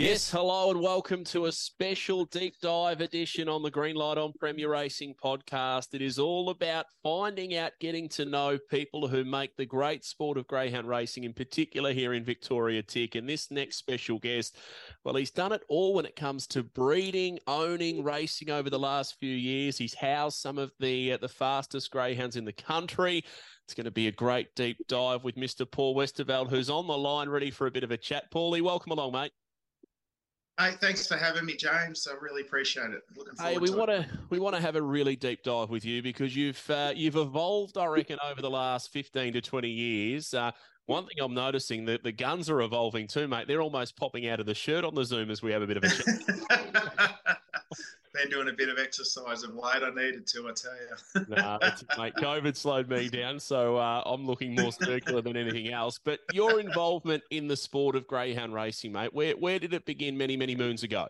Yes, hello and welcome to a special deep dive edition on the Green Light on Premier Racing podcast. It is all about finding out, getting to know people who make the great sport of greyhound racing, in particular here in Victoria Tick. And this next special guest, well, he's done it all when it comes to breeding, owning, racing over the last few years. He's housed some of the uh, the fastest greyhounds in the country. It's going to be a great deep dive with Mr. Paul Westerveld, who's on the line ready for a bit of a chat. Paulie, welcome along, mate. Hey, thanks for having me, James. I really appreciate it. Looking forward Hey, we want to we want to have a really deep dive with you because you've uh, you've evolved, I reckon, over the last fifteen to twenty years. Uh, one thing I'm noticing that the guns are evolving too, mate. They're almost popping out of the shirt on the Zoom as we have a bit of a chat. Been doing a bit of exercise of late. I needed to, I tell you. nah, that's, mate, COVID slowed me down, so uh, I'm looking more circular than anything else. But your involvement in the sport of greyhound racing, mate, where where did it begin many many moons ago?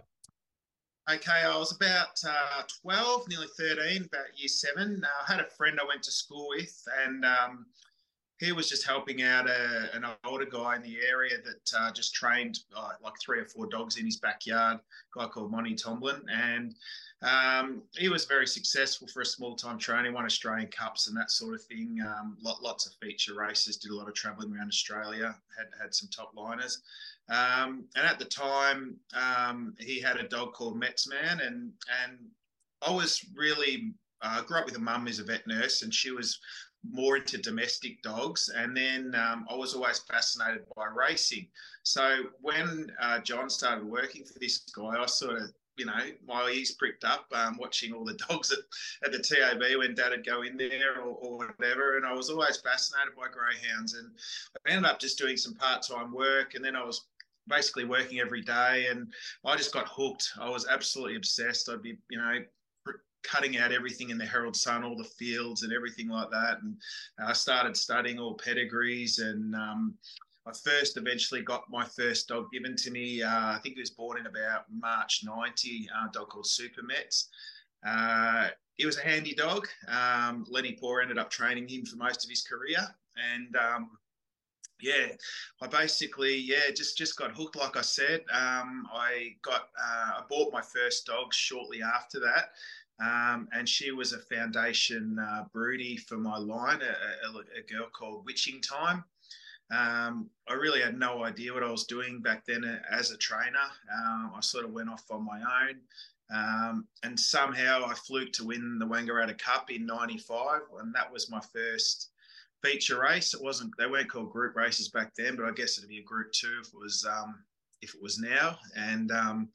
Okay, I was about uh, 12, nearly 13, about year seven. Uh, I had a friend I went to school with, and um, he was just helping out a, an older guy in the area that uh, just trained uh, like three or four dogs in his backyard, a guy called Monty Tomlin. And um, he was very successful for a small time trainer, won Australian Cups and that sort of thing. Um, lot, lots of feature races, did a lot of travelling around Australia, had, had some top liners. Um, and at the time, um, he had a dog called Metzman, and and I was really uh, grew up with a mum who's a vet nurse, and she was more into domestic dogs. And then um, I was always fascinated by racing. So when uh, John started working for this guy, I sort of you know, my ears pricked up um, watching all the dogs at, at the TAB when Dad would go in there or, or whatever. And I was always fascinated by greyhounds. And I ended up just doing some part time work. And then I was basically working every day and I just got hooked. I was absolutely obsessed. I'd be, you know, cutting out everything in the Herald Sun, all the fields and everything like that. And I started studying all pedigrees and um, I first eventually got my first dog given to me. Uh, I think he was born in about March 90, a dog called Super Mets. Uh, he was a handy dog. Um, Lenny Poor ended up training him for most of his career. And um, yeah, I basically yeah just just got hooked. Like I said, um, I got uh, I bought my first dog shortly after that. Um, and she was a foundation uh, broodie for my line, a, a, a girl called Witching Time. Um, I really had no idea what I was doing back then as a trainer. Um, I sort of went off on my own. Um, and somehow I fluked to win the Wangaratta Cup in 95. And that was my first feature race. It wasn't, they weren't called group races back then, but I guess it'd be a group two if it was, um, if it was now. And, um,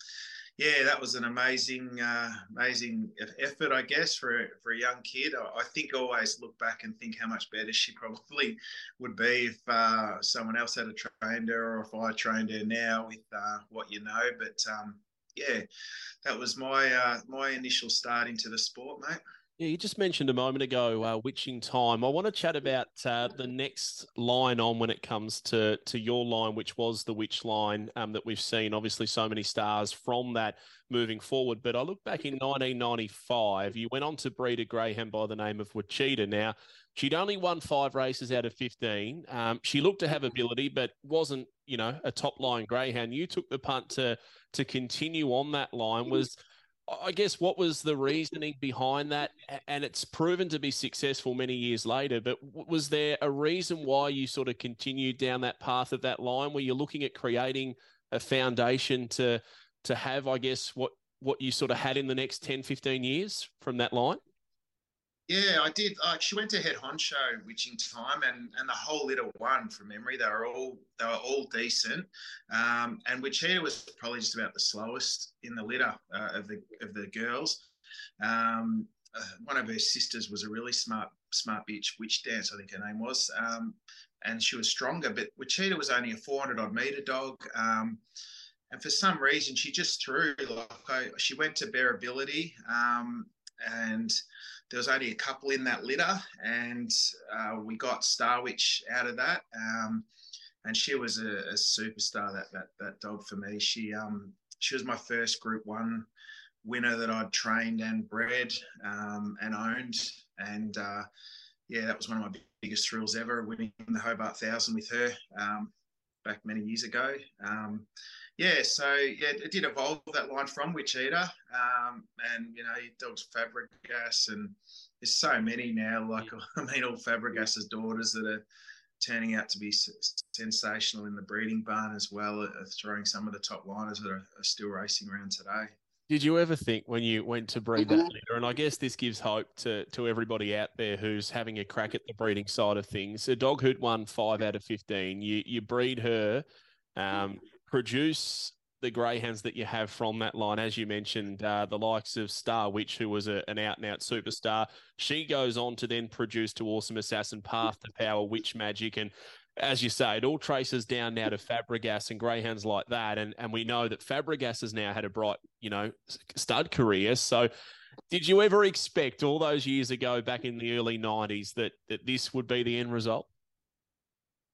yeah, that was an amazing, uh, amazing effort, I guess, for for a young kid. I, I, think always look back and think how much better she probably would be if uh, someone else had trained her, or if I trained her now with uh, what you know. But um, yeah, that was my uh, my initial start into the sport, mate. Yeah, you just mentioned a moment ago uh, witching time. I want to chat about uh, the next line on when it comes to to your line, which was the witch line um, that we've seen. Obviously, so many stars from that moving forward. But I look back in 1995, you went on to breed a greyhound by the name of Wichita. Now, she'd only won five races out of 15. Um, she looked to have ability, but wasn't, you know, a top line greyhound. You took the punt to to continue on that line. Was I guess what was the reasoning behind that? And it's proven to be successful many years later. But was there a reason why you sort of continued down that path of that line? Were you're looking at creating a foundation to to have, I guess, what what you sort of had in the next 10, 15 years from that line? Yeah, I did. Uh, she went to head honcho witching time, and and the whole litter won from memory. They were all they were all decent, um, and Wichita was probably just about the slowest in the litter uh, of the of the girls. Um, uh, one of her sisters was a really smart smart bitch, Witch Dance, I think her name was, um, and she was stronger. But Wichita was only a 400 odd meter dog. Um, and for some reason, she just threw like I, she went to bearability, um, and there was only a couple in that litter, and uh, we got Starwitch out of that. Um, and she was a, a, superstar. That that that dog for me. She um she was my first Group One winner that I'd trained and bred um, and owned, and uh, yeah, that was one of my biggest thrills ever, winning the Hobart Thousand with her um, back many years ago. Um, yeah, so yeah, it did evolve that line from Wichita, um, and you know, dogs Fabregas, and there's so many now. Like I mean, all Fabregas's daughters that are turning out to be sensational in the breeding barn as well, are throwing some of the top liners that are, are still racing around today. Did you ever think when you went to breed that litter, and I guess this gives hope to to everybody out there who's having a crack at the breeding side of things. A dog who'd won five out of fifteen, you you breed her, um, produce the greyhounds that you have from that line, as you mentioned, uh, the likes of Star Witch, who was a, an out and out superstar. She goes on to then produce to Awesome Assassin, Path to Power, Witch Magic, and as you say, it all traces down now to Fabregas and greyhounds like that, and and we know that Fabregas has now had a bright, you know, stud career. So, did you ever expect all those years ago, back in the early '90s, that that this would be the end result?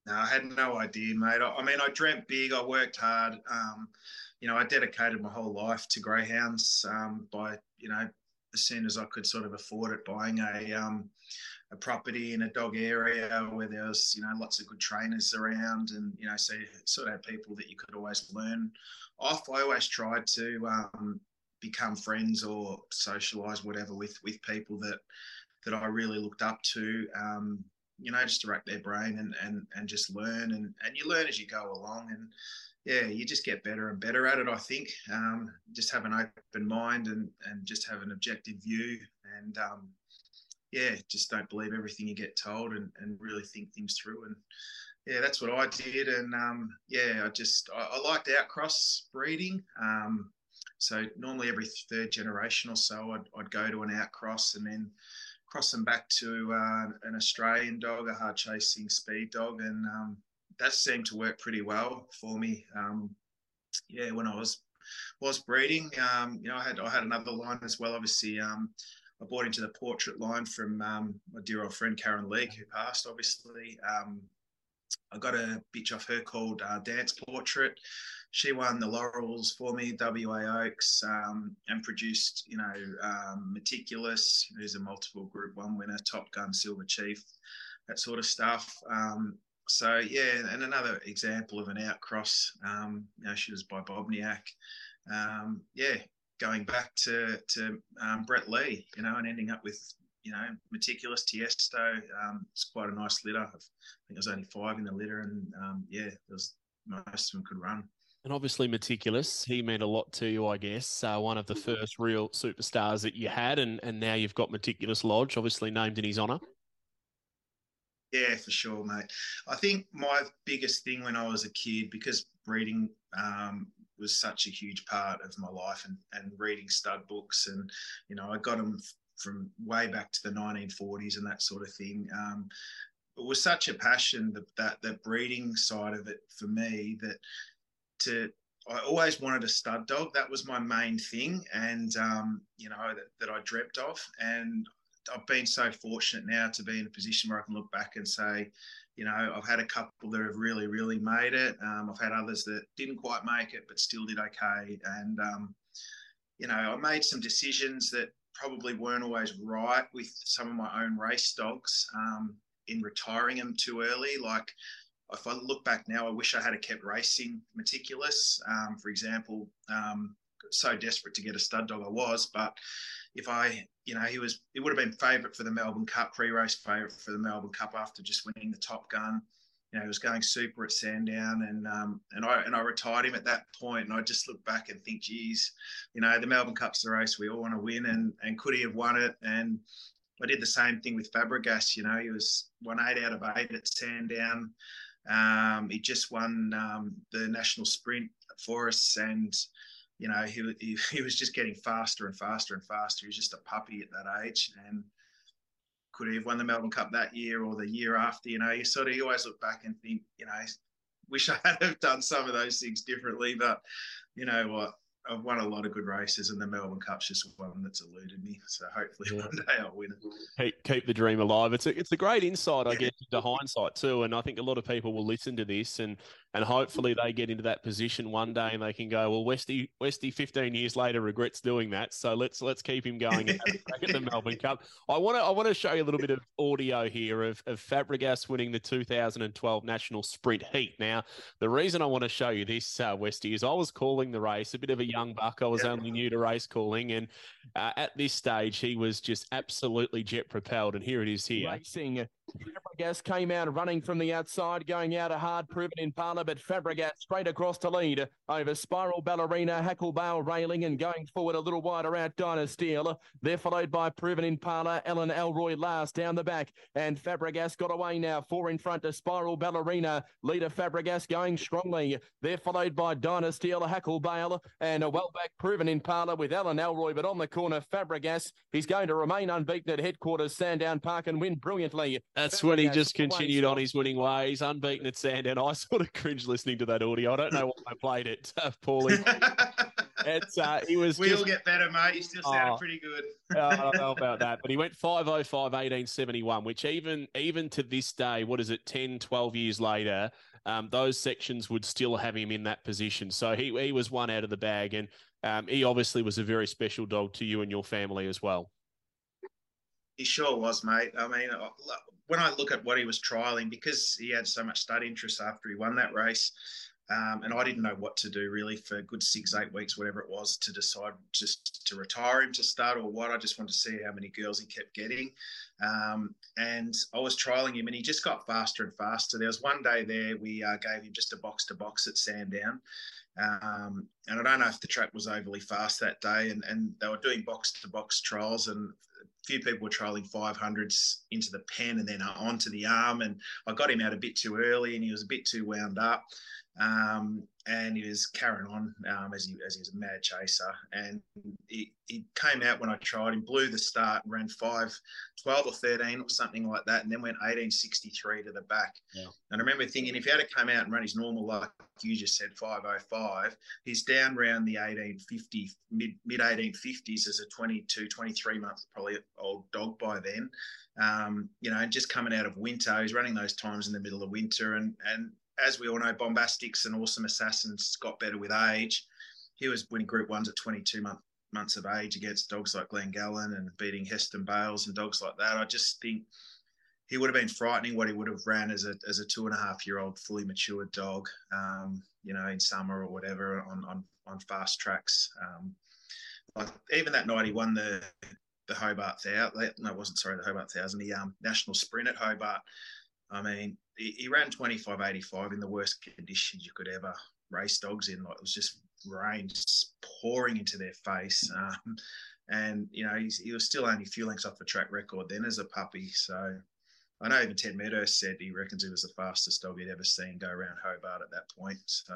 No, I had no idea, mate. I, I mean, I dreamt big. I worked hard. Um, you know, I dedicated my whole life to greyhounds um, by, you know, as soon as I could sort of afford it, buying a um, a property in a dog area where there was, you know, lots of good trainers around, and you know, so sort of people that you could always learn off. I always tried to um, become friends or socialize, whatever, with with people that that I really looked up to. Um, you know, just to rack their brain and and and just learn, and and you learn as you go along, and yeah, you just get better and better at it. I think um, just have an open mind and and just have an objective view and um, yeah, just don't believe everything you get told and, and really think things through. And yeah, that's what I did. And um, yeah, I just, I, I liked outcross breeding. Um, so normally every third generation or so, I'd, I'd go to an outcross and then cross them back to uh, an Australian dog, a hard chasing speed dog. And um, that seemed to work pretty well for me. Um, yeah, when I was was breeding, um, you know, I had I had another line as well. Obviously, um, I bought into the portrait line from um, my dear old friend Karen Leake, who passed, obviously. I got a bitch off her called uh, Dance Portrait. She won the laurels for me, WA Oaks, um, and produced, you know, um, Meticulous, who's a multiple Group One winner, Top Gun, Silver Chief, that sort of stuff. Um, so yeah, and another example of an outcross. Um, you know, she was by Bobniak. Um, yeah, going back to to um, Brett Lee, you know, and ending up with you know meticulous Tiesto. Um, it's quite a nice litter. I think there's only five in the litter, and um, yeah, was most of them could run. And obviously, meticulous. He meant a lot to you, I guess. Uh, one of the first real superstars that you had, and and now you've got meticulous Lodge, obviously named in his honour. Yeah, for sure, mate. I think my biggest thing when I was a kid, because breeding um, was such a huge part of my life and, and reading stud books. And, you know, I got them from way back to the 1940s and that sort of thing. Um, it was such a passion that, that breeding side of it for me that to I always wanted a stud dog. That was my main thing, and um, you know that, that I dreamt of. And I've been so fortunate now to be in a position where I can look back and say, you know, I've had a couple that have really, really made it. Um, I've had others that didn't quite make it, but still did okay. And, um, you know, I made some decisions that probably weren't always right with some of my own race dogs um, in retiring them too early. Like, if I look back now, I wish I had kept racing meticulous. Um, for example, um, so desperate to get a stud dog I was, but if I, you know, he was, he would have been favourite for the Melbourne Cup, pre-race favourite for the Melbourne Cup after just winning the Top Gun. You know, he was going super at Sandown, and um, and I and I retired him at that point, and I just look back and think, geez, you know, the Melbourne Cup's the race we all want to win, and and could he have won it? And I did the same thing with Fabregas. You know, he was won eight out of eight at Sandown. Um, he just won um, the national sprint for us, and you know, he, he, he was just getting faster and faster and faster. He was just a puppy at that age. And could he have won the Melbourne Cup that year or the year after? You know, you sort of you always look back and think, you know, wish I had have done some of those things differently. But you know what? I've won a lot of good races, and the Melbourne Cup's just one that's eluded me. So hopefully yeah. one day I'll win it. Keep, keep the dream alive. It's a, it's a great insight, I guess, into hindsight too. And I think a lot of people will listen to this and and hopefully they get into that position one day and they can go, well, Westy, Westy, 15 years later regrets doing that. So let's let's keep him going and back at the Melbourne Cup. I want to I want to show you a little bit of audio here of, of Fabregas winning the 2012 National Sprint Heat. Now, the reason I want to show you this, uh, Westy, is I was calling the race, a bit of a young buck. I was yeah. only new to race calling, and uh, at this stage, he was just absolutely jet propelled. And here it is here. Racing Fabregas came out running from the outside, going out a hard proven in Impala, but Fabregas straight across to lead over Spiral Ballerina, Hacklebale railing, and going forward a little wider out Dynasteel. They're followed by Proven in Impala, Ellen Elroy last down the back, and Fabregas got away now, four in front to Spiral Ballerina. Leader Fabregas going strongly. They're followed by Dynasteel, Hacklebale, and a well back Proven in Impala with Ellen Elroy, but on the corner, Fabregas. He's going to remain unbeaten at headquarters, Sandown Park, and win brilliantly. That's when he just continued on his winning ways, unbeaten at Sandown. I sort of cringe listening to that audio. I don't know why I played it, uh, Paulie. it's uh, he was. We just, all get better, mate. You still sounded oh, pretty good. I don't know about that, but he went 505 1871, which even even to this day, what is it, 10, 12 years later, um, those sections would still have him in that position. So he he was one out of the bag, and um, he obviously was a very special dog to you and your family as well. He sure was, mate. I mean, when I look at what he was trialing, because he had so much stud interest after he won that race, um, and I didn't know what to do really for good six, eight weeks, whatever it was, to decide just to retire him to start or what. I just wanted to see how many girls he kept getting. Um, and I was trialing him, and he just got faster and faster. There was one day there we uh, gave him just a box to box at Sandown. Um, and I don't know if the track was overly fast that day, and, and they were doing box to box trials, and a few people were trialing 500s into the pen and then onto the arm. And I got him out a bit too early and he was a bit too wound up. Um, and he was carrying on um, as he as he was a mad chaser. And he, he came out when I tried him, blew the start, and ran five, 12 or 13 or something like that, and then went 1863 to the back. Yeah. And I remember thinking if he had to come out and run his normal, like you just said, 505, he's down around the 1850, mid mid 1850s as a 22, 23 month probably old dog by then. Um, you know, and just coming out of winter, he's running those times in the middle of winter, and and as we all know, Bombastics and Awesome Assassins got better with age. He was winning Group Ones at 22 month, months of age against dogs like Glengallon and beating Heston Bales and dogs like that. I just think he would have been frightening what he would have ran as a as a two and a half year old fully matured dog, um, you know, in summer or whatever on on on fast tracks. Um, like even that night he won the the Hobart Thousand. No, it wasn't sorry the Hobart Thousand. The um, national sprint at Hobart. I mean, he, he ran 25.85 in the worst conditions you could ever race dogs in. Like it was just rain just pouring into their face. Um, and, you know, he was still only a few lengths off the track record then as a puppy. So I know even Ted Meadows said he reckons he was the fastest dog he'd ever seen go around Hobart at that point. So.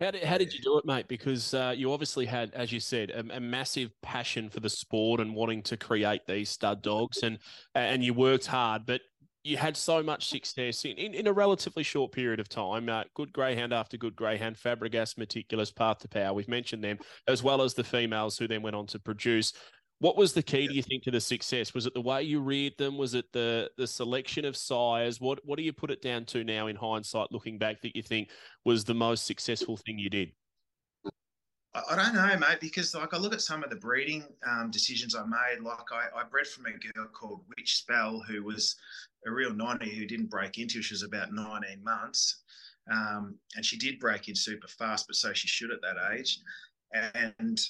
How did, how did you do it, mate? Because uh, you obviously had, as you said, a, a, massive passion for the sport and wanting to create these stud dogs, and and you worked hard. But you had so much success in, in, in a relatively short period of time. Uh, good greyhound after good greyhound, Fabregas, meticulous, path to power. We've mentioned them, as well as the females who then went on to produce. What was the key, do you think, to the success? Was it the way you reared them? Was it the the selection of sires? What what do you put it down to now in hindsight, looking back, that you think was the most successful thing you did? I don't know, mate, because like I look at some of the breeding um, decisions I made. Like I, I, bred from a girl called Witch Spell, who was a real ninety who didn't break into. She was about nineteen months, um, and she did break in super fast, but so she should at that age. And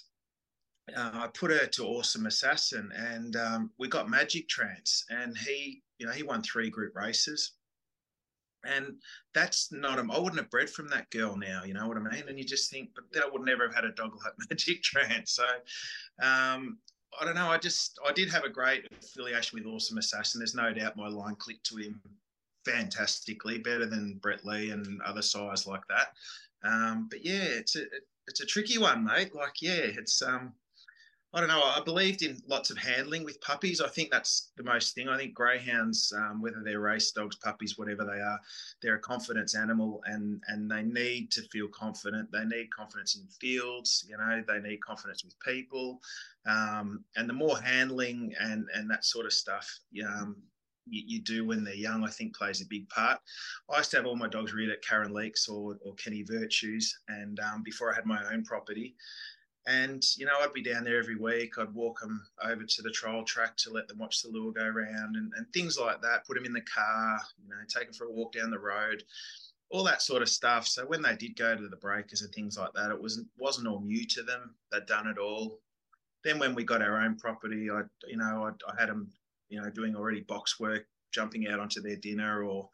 uh, I put her to Awesome Assassin, and um, we got Magic Trance, and he, you know, he won three group races and that's not I wouldn't have bred from that girl now, you know what I mean? And you just think, but then I would never have had a dog like Magic Trance. So um, I don't know. I just I did have a great affiliation with Awesome Assassin. There's no doubt my line clicked to him fantastically, better than Brett Lee and other sires like that. Um, but yeah, it's a it's a tricky one, mate. Like yeah, it's um I don't know. I believed in lots of handling with puppies. I think that's the most thing. I think greyhounds, um, whether they're race dogs, puppies, whatever they are, they're a confidence animal, and and they need to feel confident. They need confidence in fields. You know, they need confidence with people, um, and the more handling and and that sort of stuff, um, you, you, do when they're young, I think plays a big part. I used to have all my dogs reared at Karen Leake's or, or Kenny Virtues, and um, before I had my own property, and, you know, I'd be down there every week. I'd walk them over to the trial track to let them watch the lure go around and, and things like that, put them in the car, you know, take them for a walk down the road, all that sort of stuff. So when they did go to the breakers and things like that, it wasn't, wasn't all new to them. They'd done it all. Then when we got our own property, I, you know, I, I had them, you know, doing already box work, jumping out onto their dinner or,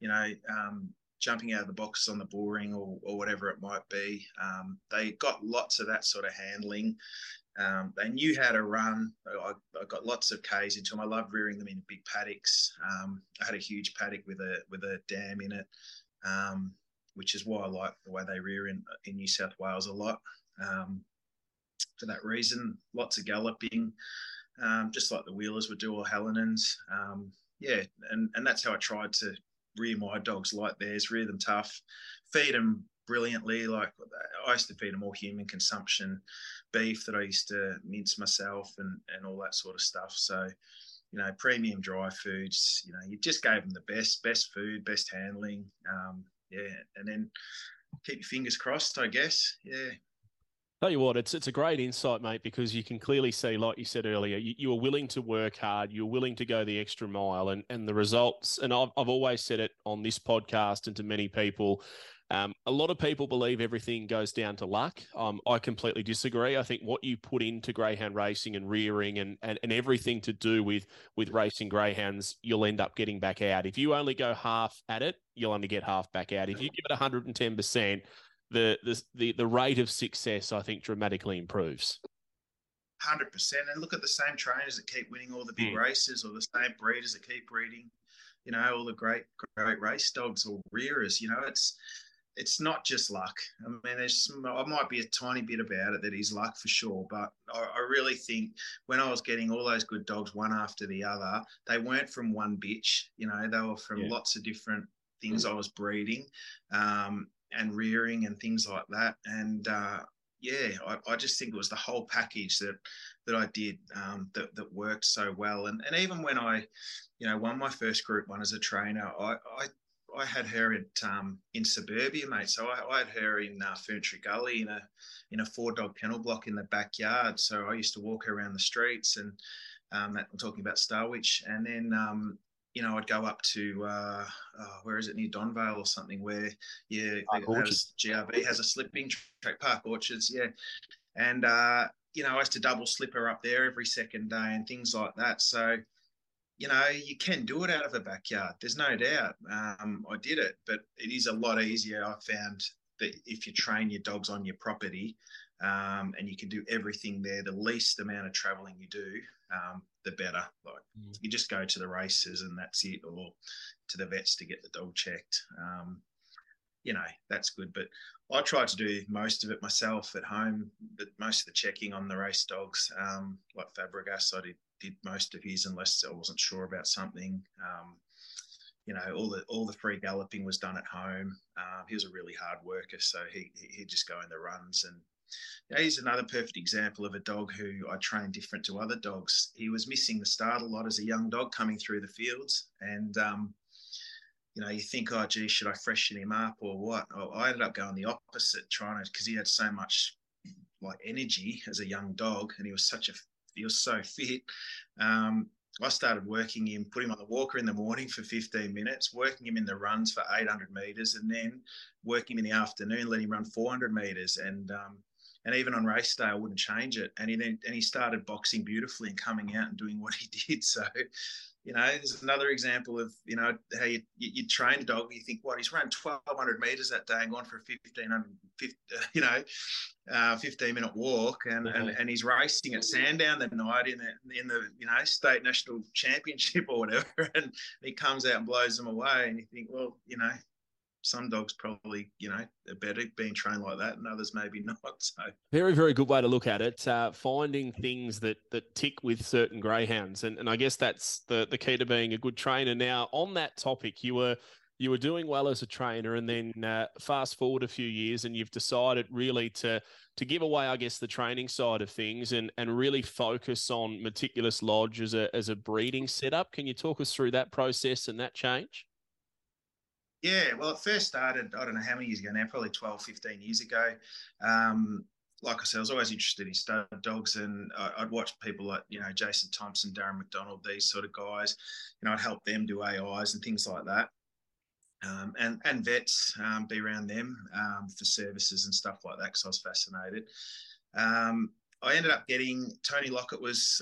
you know, um, jumping out of the box on the bull ring or, or whatever it might be. Um, they got lots of that sort of handling. Um, they knew how to run. I, I, got lots of K's into them. I love rearing them in big paddocks. Um, I had a huge paddock with a with a dam in it, um, which is why I like the way they rear in in New South Wales a lot. Um, for that reason, lots of galloping, um, just like the wheelers would do or Hallinans. yeah, and and that's how I tried to rear my dogs like theirs, rear them tough, feed them brilliantly. Like I used to feed them all human consumption beef that I used to mince myself and, and all that sort of stuff. So, you know, premium dry foods, you know, you just gave them the best, best food, best handling. Um, yeah. And then keep your fingers crossed, I guess. Yeah. Tell you what, it's it's a great insight, mate, because you can clearly see, like you said earlier, you, you are willing to work hard, you're willing to go the extra mile, and and the results. And I've I've always said it on this podcast and to many people. Um, a lot of people believe everything goes down to luck. Um, I completely disagree. I think what you put into greyhound racing and rearing and, and, and everything to do with with racing greyhounds, you'll end up getting back out. If you only go half at it, you'll only get half back out. If you give it 110 percent, the, the the the rate of success, I think, dramatically improves. Hundred percent, and look at the same trainers that keep winning all the big mm. races, or the same breeders that keep breeding. You know, all the great great race dogs or rearers. You know, it's it's not just luck. I mean, there's some, I might be a tiny bit about it that is luck for sure, but I, I, really think when I was getting all those good dogs one after the other, they weren't from one bitch. You know, they were from yeah. lots of different things I was breeding. Um, and rearing and things like that. And uh, yeah, I, I, just think it was the whole package that that I did um, that that worked so well. And and even when I, you know, won my first Group One as a trainer, I I, I had her at um, in suburbia, mate. So I, I had her in uh, Ferntree Gully in a in a four dog kennel block in the backyard. So I used to walk her around the streets and. Um, I'm talking about Starwitch, and then um, you know, I'd go up to uh, uh, where is it near Donvale or something where yeah, has, GRV has a slipping track, Park Orchards, yeah, and uh, you know, I used to double slip her up there every second day and things like that. So, you know, you can do it out of a backyard. There's no doubt. Um, I did it, but it is a lot easier. I found that if you train your dogs on your property, um, and you can do everything there. The least amount of traveling you do, um, the better. Like mm. you just go to the races and that's it, or to the vets to get the dog checked. Um, you know that's good, but I try to do most of it myself at home. But most of the checking on the race dogs, um, like Fabregas, I did, did most of his unless I wasn't sure about something um, you know, all the all the free galloping was done at home. Um, he was a really hard worker, so he he'd just go in the runs and he's another perfect example of a dog who I trained different to other dogs. He was missing the start a lot as a young dog coming through the fields. And, um, you know, you think, oh, gee, should I freshen him up or what? I ended up going the opposite, trying to, because he had so much like energy as a young dog and he was such a, he was so fit. Um, I started working him, put him on the walker in the morning for 15 minutes, working him in the runs for 800 meters, and then working him in the afternoon, let him run 400 meters. And um, and even on race day, I wouldn't change it. And he then and he started boxing beautifully and coming out and doing what he did. So, you know, there's another example of you know how you you, you train a dog. You think, what he's run 1,200 meters that day and gone for a 1,500, you know, uh, 15 minute walk, and, mm-hmm. and and he's racing at Sandown that night in the in the you know state national championship or whatever, and he comes out and blows them away. And you think, well, you know, some dogs probably you know are better being trained like that, and others maybe not. So very very good way to look at it. Uh, finding things that that tick with certain greyhounds, and and I guess that's the the key to being a good trainer. Now on that topic, you were you were doing well as a trainer, and then uh, fast forward a few years, and you've decided really to to give away, I guess, the training side of things, and and really focus on meticulous lodge as a as a breeding setup. Can you talk us through that process and that change? Yeah, well, it first started, I don't know how many years ago now, probably 12, 15 years ago. Um, like I said, I was always interested in stud dogs, and I'd watch people like you know Jason Thompson, Darren McDonald, these sort of guys. You know, I'd help them do AIs and things like that um, and and vets um, be around them um, for services and stuff like that because I was fascinated. Um, I ended up getting Tony Lockett was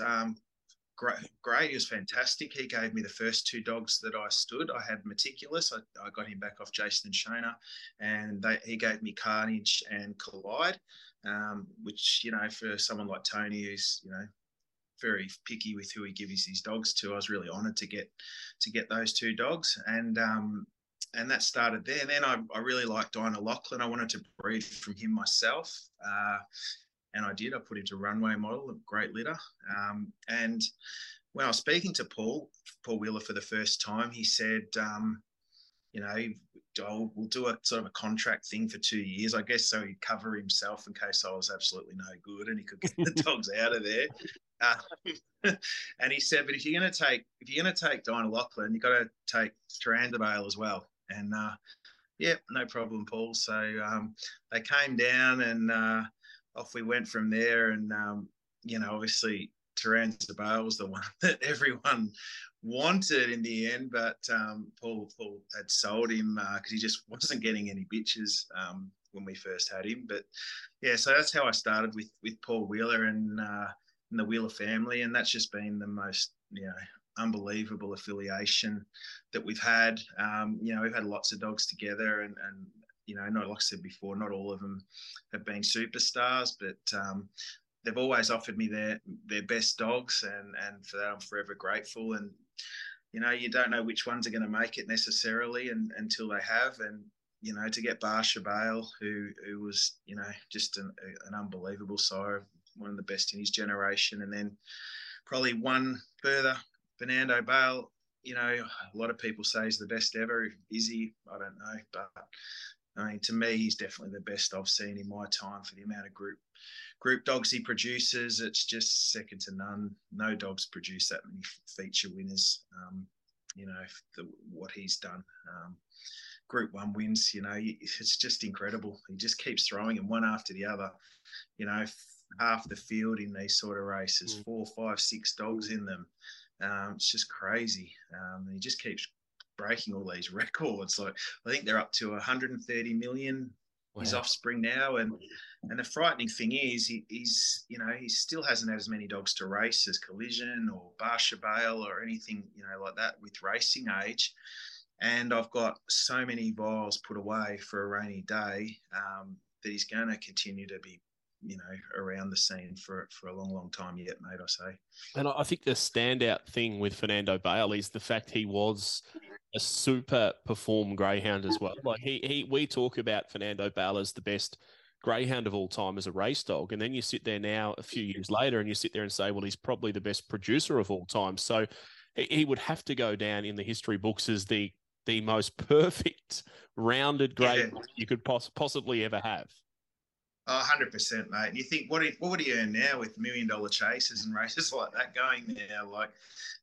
great. He was fantastic. He gave me the first two dogs that I stood. I had Meticulous. I, I got him back off Jason and Shona, and they, he gave me Carnage and Collide, um, which you know for someone like Tony who's you know very picky with who he gives his dogs to. I was really honoured to get to get those two dogs, and um, and that started there. And then I, I really liked Dyna Lachlan. I wanted to breed from him myself. Uh, and I did. I put him to runway model, a great litter. Um, and when I was speaking to Paul, Paul Wheeler for the first time, he said, um, you know, I'll, we'll do a sort of a contract thing for two years, I guess, so he'd cover himself in case I was absolutely no good and he could get the dogs out of there. Uh, and he said, but if you're going to take if you're going to take Dyna Lachlan, you've got to take Strandabale as well. And uh, yeah, no problem, Paul. So um, they came down and uh, off we went from there. And, um, you know, obviously Taranza was the one that everyone wanted in the end, but um, Paul, Paul had sold him because uh, he just wasn't getting any bitches um, when we first had him. But yeah, so that's how I started with with Paul Wheeler and, uh, and the Wheeler family, and that's just been the most you know unbelievable affiliation that we've had. Um, you know, we've had lots of dogs together, and, and you know, not like I said before, not all of them have been superstars, but um, they've always offered me their their best dogs, and and for that I'm forever grateful. And you know, you don't know which ones are going to make it necessarily, and until they have, and you know, to get Barcia Bale, who who was you know just an, an unbelievable sire, one of the best in his generation, and then probably one further Fernando Bale, you know, a lot of people say he's the best ever. Is he? I don't know, but I mean, to me, he's definitely the best I've seen in my time for the amount of group group dogs he produces. It's just second to none. No dogs produce that many feature winners. Um, you know the, what he's done. Um, group one wins. You know, it's just incredible. He just keeps throwing them one after the other. You know, half the field in these sort of races, mm. four, five, six dogs in them. Um, it's just crazy. Um, he just keeps breaking all these records. Like I think they're up to 130 million. Wow. His offspring now, and and the frightening thing is he, he's you know he still hasn't had as many dogs to race as Collision or Barcia Bale or anything you know like that with racing age. And I've got so many vials put away for a rainy day um, that he's going to continue to be you know around the scene for for a long, long time yet, mate. I say. And I think the standout thing with Fernando Bale is the fact he was a super perform greyhound as well. Like he he we talk about Fernando Bale as the best greyhound of all time as a race dog, and then you sit there now a few years later and you sit there and say, well, he's probably the best producer of all time. So he, he would have to go down in the history books as the the most perfect rounded greyhound yeah. you could poss- possibly ever have. Oh, 100%, mate. And you think, what, what would he earn now with million dollar chases and races like that going now? Like,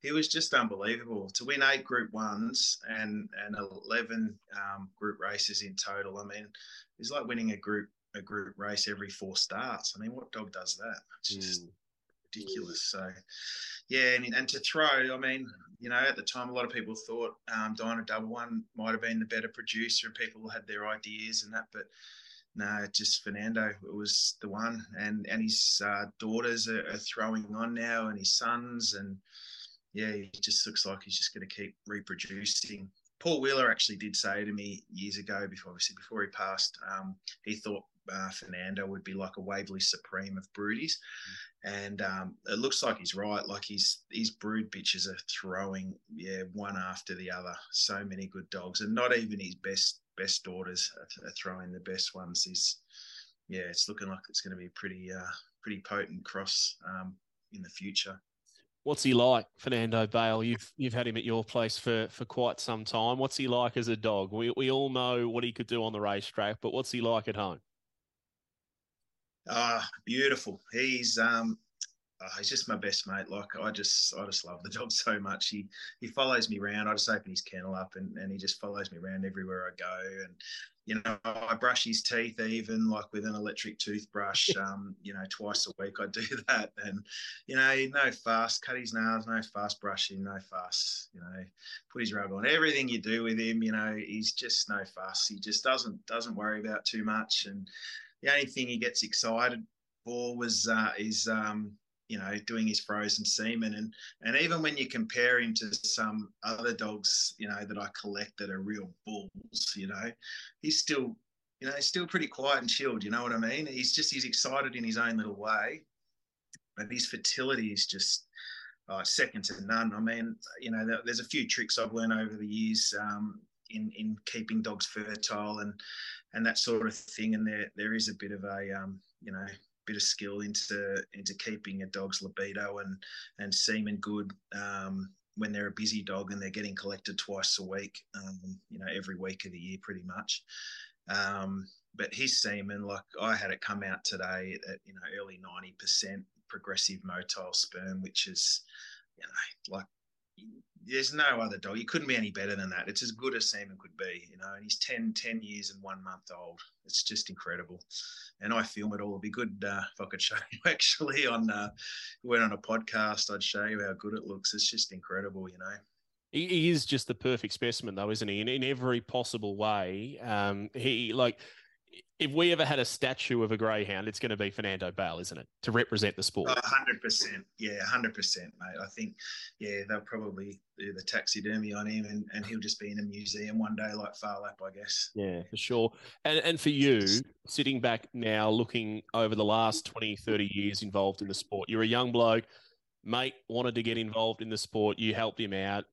he was just unbelievable. To win eight Group Ones and, and 11 um, group races in total, I mean, it's like winning a group a group race every four starts. I mean, what dog does that? It's just mm. ridiculous. So, yeah, and, and to throw, I mean, you know, at the time, a lot of people thought um, Dinah Double One might have been the better producer, and people had their ideas and that, but no, just Fernando it was the one, and and his uh, daughters are, are, throwing on now, and his sons, and yeah, he just looks like he's just going to keep reproducing. Paul Wheeler actually did say to me years ago, before obviously before he passed, um, he thought uh, Fernando would be like a Waverley Supreme of broodies, and um, it looks like he's right. Like his his brood bitches are throwing, yeah, one after the other. So many good dogs, and not even his best best daughters are, are throwing the best ones. Is yeah, it's looking like it's going to be pretty uh, pretty potent cross um, in the future. What's he like, Fernando Bale? You've you've had him at your place for for quite some time. What's he like as a dog? We we all know what he could do on the racetrack, but what's he like at home? Ah, beautiful. He's um oh, he's just my best mate. Like I just, I just love the dog so much. He he follows me around. I just open his kennel up, and, and he just follows me around everywhere I go. And you know, I brush his teeth even like with an electric toothbrush. Um, you know, twice a week I do that. And you know, no fuss. Cut his nails, no fuss. Brushing, no fuss. You know, put his rug on. Everything you do with him, you know, he's just no fuss. He just doesn't doesn't worry about too much. And the only thing he gets excited for was uh, is um, you know, doing his frozen semen. And and even when you compare him to some other dogs, you know, that I collect that are real bulls, you know, he's still, you know, he's still pretty quiet and chilled. You know what I mean? He's just he's excited in his own little way, but his fertility is just uh, second to none. I mean, you know, there's a few tricks I've learned over the years um, in in keeping dogs fertile and and that sort of thing. And there there is a bit of a um, you know bit of skill into into keeping a dog's libido and and semen good um, when they're a busy dog and they're getting collected twice a week, um, you know, every week of the year, pretty much. Um, but his semen, like I had it come out today at you know early ninety percent progressive motile sperm, which is you know like there's no other dog. He couldn't be any better than that. It's as good as semen could be, you know. And he's 10, 10 years and one month old. It's just incredible. And I film it all. It'd be good uh, if I could show you actually on, uh, went on a podcast, I'd show you how good it looks. It's just incredible, you know. He is just the perfect specimen, though, isn't he? In, in every possible way. Um, he like if we ever had a statue of a greyhound, it's going to be Fernando Bale, isn't it, to represent the sport? hundred percent, yeah, hundred percent, mate. I think, yeah, they'll probably do the taxidermy on him, and, and he'll just be in a museum one day, like Phar Lap, I guess. Yeah, for sure. And and for you, sitting back now, looking over the last 20, 30 years involved in the sport, you're a young bloke, mate, wanted to get involved in the sport. You helped him out.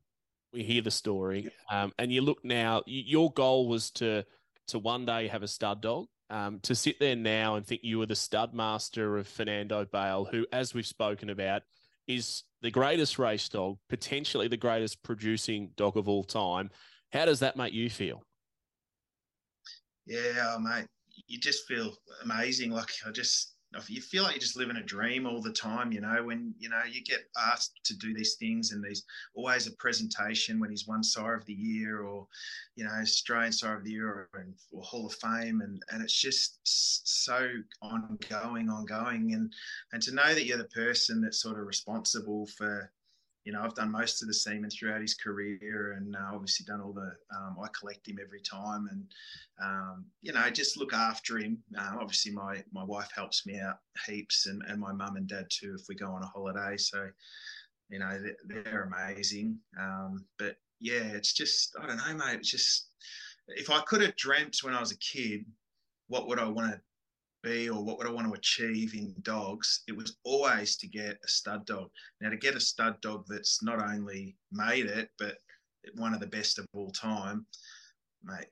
We hear the story, um, and you look now. Your goal was to to one day have a stud dog um, to sit there now and think you were the stud master of Fernando Bale, who, as we've spoken about, is the greatest race dog, potentially the greatest producing dog of all time. How does that make you feel? Yeah, mate, you just feel amazing. Like I just you feel like you're just living a dream all the time, you know, when, you know, you get asked to do these things and there's always a presentation when he's won sire of the year or, you know, Australian sire of the year or, or Hall of Fame. And, and it's just so ongoing, ongoing. And, and to know that you're the person that's sort of responsible for, you know, I've done most of the semen throughout his career, and uh, obviously done all the. Um, I collect him every time, and um, you know, just look after him. Uh, obviously, my my wife helps me out heaps, and and my mum and dad too if we go on a holiday. So, you know, they're, they're amazing. Um, but yeah, it's just I don't know, mate. It's just if I could have dreamt when I was a kid, what would I want to be or what would I want to achieve in dogs, it was always to get a stud dog. Now, to get a stud dog that's not only made it, but one of the best of all time, mate,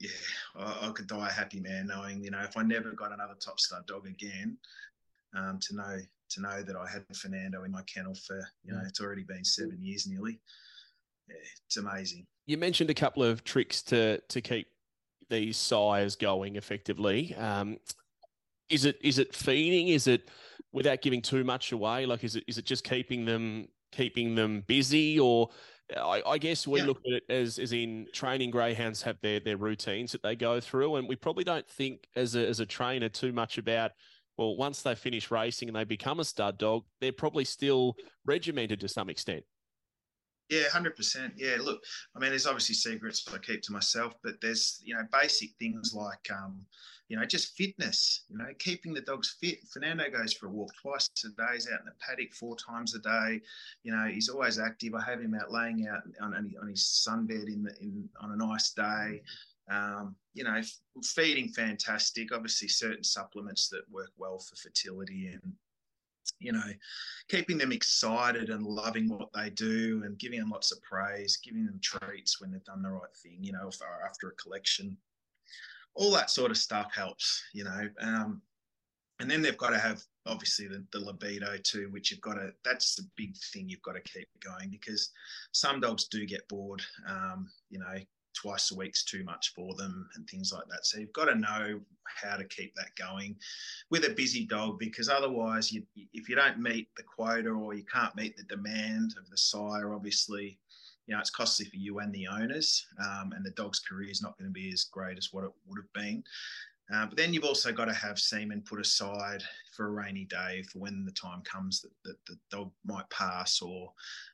yeah, I, I, could die a happy man knowing, you know, if I never got another top stud dog again, um, to know to know that I had Fernando in my kennel for, you know, it's already been seven years nearly. Yeah, it's amazing. You mentioned a couple of tricks to to keep these sires going effectively. Um, is it is it feeding? Is it without giving too much away? Like is it is it just keeping them keeping them busy or I, I, guess we yeah. look at it as, as in training greyhounds have their, their routines that they go through, and we probably don't think as a, as a trainer too much about. Well, once they finish racing and they become a stud dog, they're probably still regimented to some extent. Yeah, hundred percent. Yeah, look, I mean, there's obviously secrets I keep to myself, but there's you know basic things like um, you know just fitness. You know, keeping the dogs fit. Fernando goes for a walk twice a day. He's out in the paddock four times a day. You know, he's always active. I have him out laying out on, on his sunbed in the, in on a nice day. Um, you know, feeding fantastic. Obviously, certain supplements that work well for fertility and you know, keeping them excited and loving what they do and giving them lots of praise, giving them treats when they've done the right thing, you know, after a collection. All that sort of stuff helps, you know. Um, and then they've got to have obviously the, the libido too, which you've got to, that's the big thing you've got to keep going because some dogs do get bored. Um, you know, twice a week's too much for them and things like that. So you've got to know how to keep that going with a busy dog because otherwise, you, if you don't meet the quota or you can't meet the demand of the sire, obviously, you know, it's costly for you and the owners, um, and the dog's career is not going to be as great as what it would have been. Uh, but then you've also got to have semen put aside for a rainy day for when the time comes that, that the dog might pass or,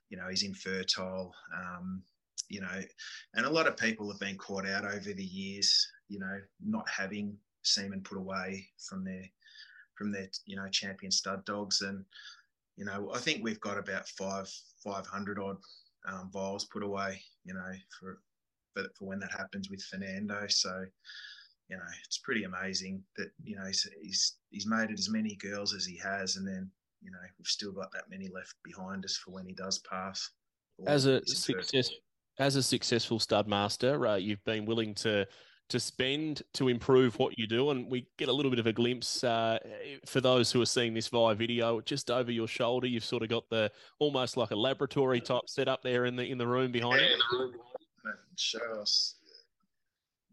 you know, he's infertile. Um, you know, and a lot of people have been caught out over the years, you know, not having semen put away from their from their you know champion stud dogs, and you know, I think we've got about five five hundred odd um, vials put away, you know, for, for for when that happens with Fernando. So, you know, it's pretty amazing that you know he's he's, he's made it as many girls as he has, and then you know we've still got that many left behind us for when he does pass. As a success, as a successful stud master, uh, you've been willing to to spend to improve what you do, and we get a little bit of a glimpse uh, for those who are seeing this via video. Just over your shoulder, you've sort of got the almost like a laboratory type setup there in the in the room behind yeah, you. Show us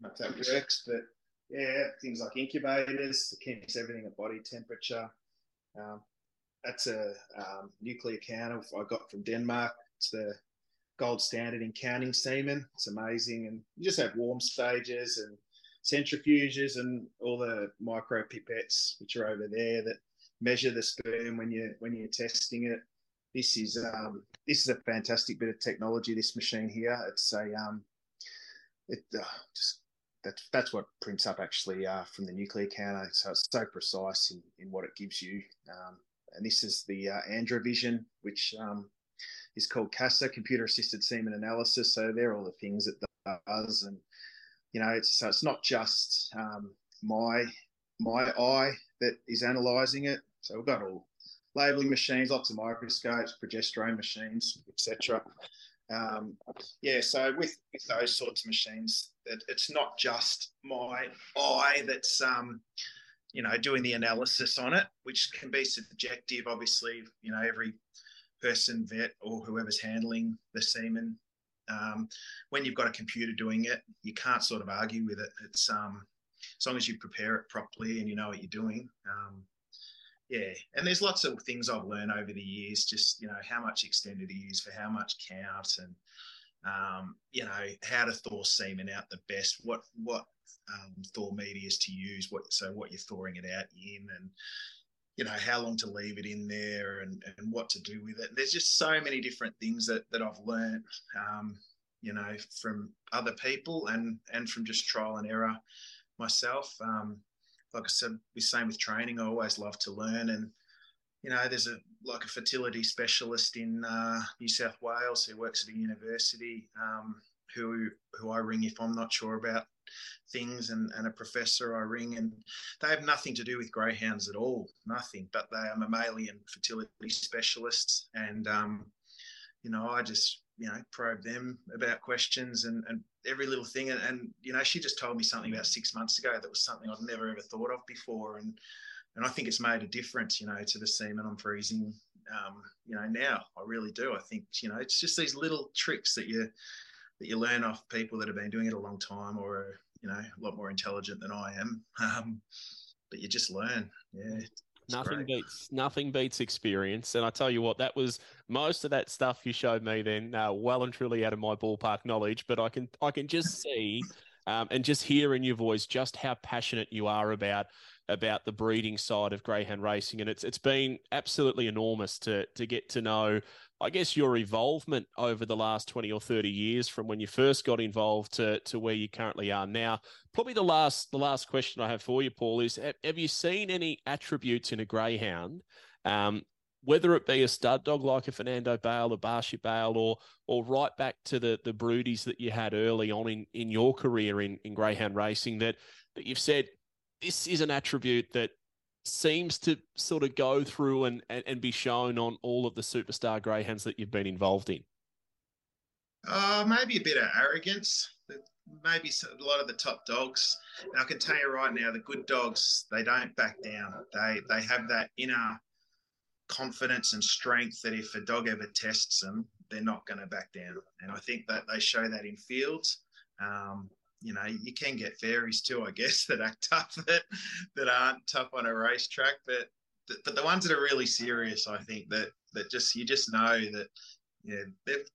if that works, but yeah, things like incubators that keeps everything at body temperature. Um, that's a um, NucleoCounter I got from Denmark. It's the gold standard in counting semen. It's amazing. And you just have warm stages and centrifuges and all the micro pipettes, which are over there that measure the sperm when you when you're testing it. This is um, this is a fantastic bit of technology. This machine here, it's a um, it uh, just that's that's what prints up actually uh, from the NucleoCounter. So it's so precise in, in what it gives you. Um, and this is the uh, Androvision, which um, is called CASA, Computer Assisted Semen Analysis. So they're all the things it does, and you know, it's so it's not just um, my my eye that is analysing it. So we've got all labeling machines, lots of microscopes, progesterone machines, etc. Um, yeah, so with, with those sorts of machines, it, it's not just my eye that's um, you know doing the analysis on it, which can be subjective. Obviously, you know every person, vet, or whoever's handling the semen. Um, when you've got a computer doing it, you can't sort of argue with it. It's um, as long as you prepare it properly and you know what you're doing. Um, yeah, and there's lots of things I've learned over the years. Just you know how much extended to use for how much count, and um, you know how to thaw semen out the best. What what um, thaw medias to use. What so what you're thawing it out in, and you know how long to leave it in there and, and what to do with it. There's just so many different things that, that i've learned um, you know from other people and and from just trial and error myself. Um, like i said the same with training. I always love to learn and you know there's a like a fertility specialist in uh, new south wales who works at a university. Um, who who i ring if i'm not sure about things and, and a professor I ring, and they have nothing to do with greyhounds at all, nothing. But they are mammalian fertility specialists, and um, you know, I just you know probe them about questions and, and every little thing. And, and you know, she just told me something about six months ago that was something I'd never ever thought of before, and and I think it's made a difference, you know, to the semen I'm freezing. Um, you know, now I really do. I think you know, it's just these little tricks that you that you learn off people that have been doing it a long time or are, you know a lot more intelligent than I am. Um, but you just learn. Yeah. Nothing great. beats nothing beats experience, and I tell you what, that was most of that stuff you showed me. Then, uh, well and truly out of my ballpark knowledge, but I can I can just see um, and just hear in your voice just how passionate you are about about the breeding side of greyhound racing, and it's it's been absolutely enormous to to get to know I guess your involvement over the last 20 or 30 years from when you first got involved to, to where you currently are now. Probably the last the last question I have for you, Paul, is have, you seen any attributes in a greyhound, um, whether it be a stud dog like a Fernando Bale, a Barcia Bale, or or right back to the the broodies that you had early on in, in your career in, in greyhound racing that that you've said this is an attribute that seems to sort of go through and, and, and be shown on all of the superstar greyhounds that you've been involved in? Uh, maybe a bit of arrogance. Maybe a lot of the top dogs. And I can tell you right now, the good dogs they don't back down. They they have that inner confidence and strength that if a dog ever tests them, they're not going to back down. And I think that they show that in fields. Um, you know, you can get fairies too, I guess, that act tough that that aren't tough on a racetrack, but but the ones that are really serious, I think that that just you just know that yeah,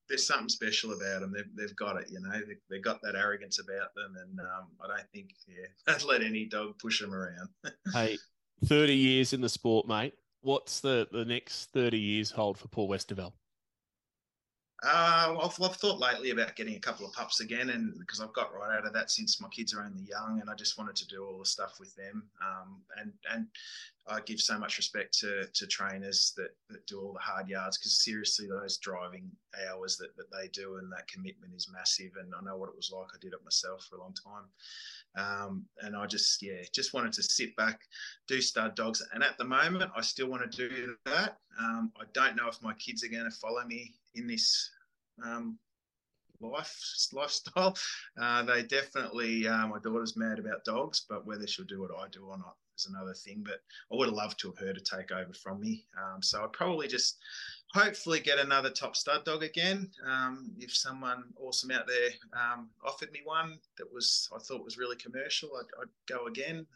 there's something special about them. They've, they've got it, you know. They, they've got that arrogance about them, and um, I don't think yeah, they'd let any dog push them around. hey, thirty years in the sport, mate. What's the the next thirty years hold for Paul Westerveld? Uh, I've, I've, thought lately about getting a couple of pups again, and because I've got right out of that since my kids are only young, and I just wanted to do all the stuff with them. Um, and and I give so much respect to to trainers that, that do all the hard yards because seriously, those driving hours that, that they do and that commitment is massive. And I know what it was like. I did it myself for a long time. Um, and I just yeah, just wanted to sit back, do stud dogs, and at the moment, I still want to do that. Um, I don't know if my kids are going to follow me in this um, life lifestyle. Uh, they definitely, uh, my daughter's mad about dogs, but whether she'll do what I do or not is another thing. But I would have loved to have her to take over from me. Um, so I'd probably just hopefully get another top stud dog again. Um, if someone awesome out there um, offered me one that was I thought was really commercial, I'd, I'd go again.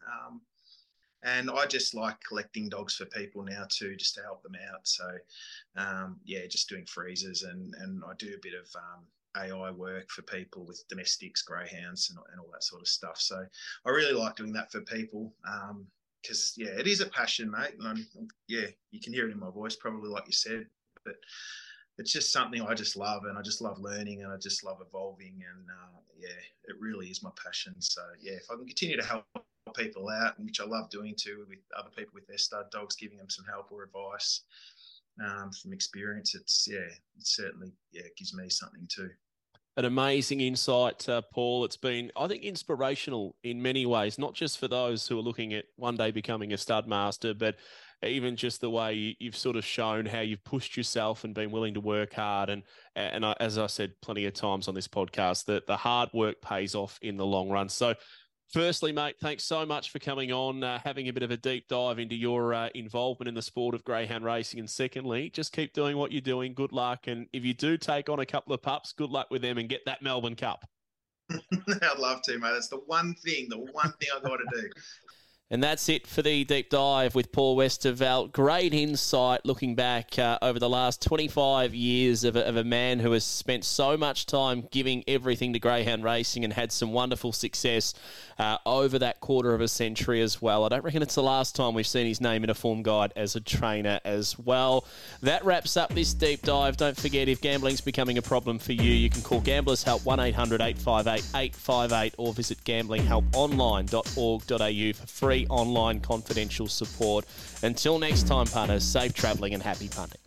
And I just like collecting dogs for people now too, just to help them out. So, um, yeah, just doing freezers and and I do a bit of um, AI work for people with domestics, greyhounds, and, and all that sort of stuff. So, I really like doing that for people because um, yeah, it is a passion, mate. And I'm, yeah, you can hear it in my voice, probably like you said, but it's just something I just love, and I just love learning, and I just love evolving, and uh, yeah, it really is my passion. So yeah, if I can continue to help people out, which I love doing too with other people with their stud dogs, giving them some help or advice um, from experience. It's yeah, it certainly yeah it gives me something too. An amazing insight, uh, Paul. It's been, I think, inspirational in many ways, not just for those who are looking at one day becoming a stud master, but even just the way you've sort of shown how you've pushed yourself and been willing to work hard. And and I, as I said plenty of times on this podcast, that the hard work pays off in the long run. So Firstly, mate, thanks so much for coming on, uh, having a bit of a deep dive into your uh, involvement in the sport of greyhound racing. And secondly, just keep doing what you're doing. Good luck. And if you do take on a couple of pups, good luck with them and get that Melbourne Cup. I'd love to, mate. That's the one thing, the one thing I've got to do. And that's it for the deep dive with Paul Westerveld. Great insight looking back uh, over the last 25 years of a, of a, man who has spent so much time giving everything to greyhound racing and had some wonderful success uh, over that quarter of a century as well. I don't reckon it's the last time we've seen his name in a form guide as a trainer as well. That wraps up this deep dive. Don't forget, if gambling's becoming a problem for you, you can call Gamblers Help 1800 858 858 or visit gamblinghelponline.org.au for free free online confidential support. Until next time, punters, safe travelling and happy punting.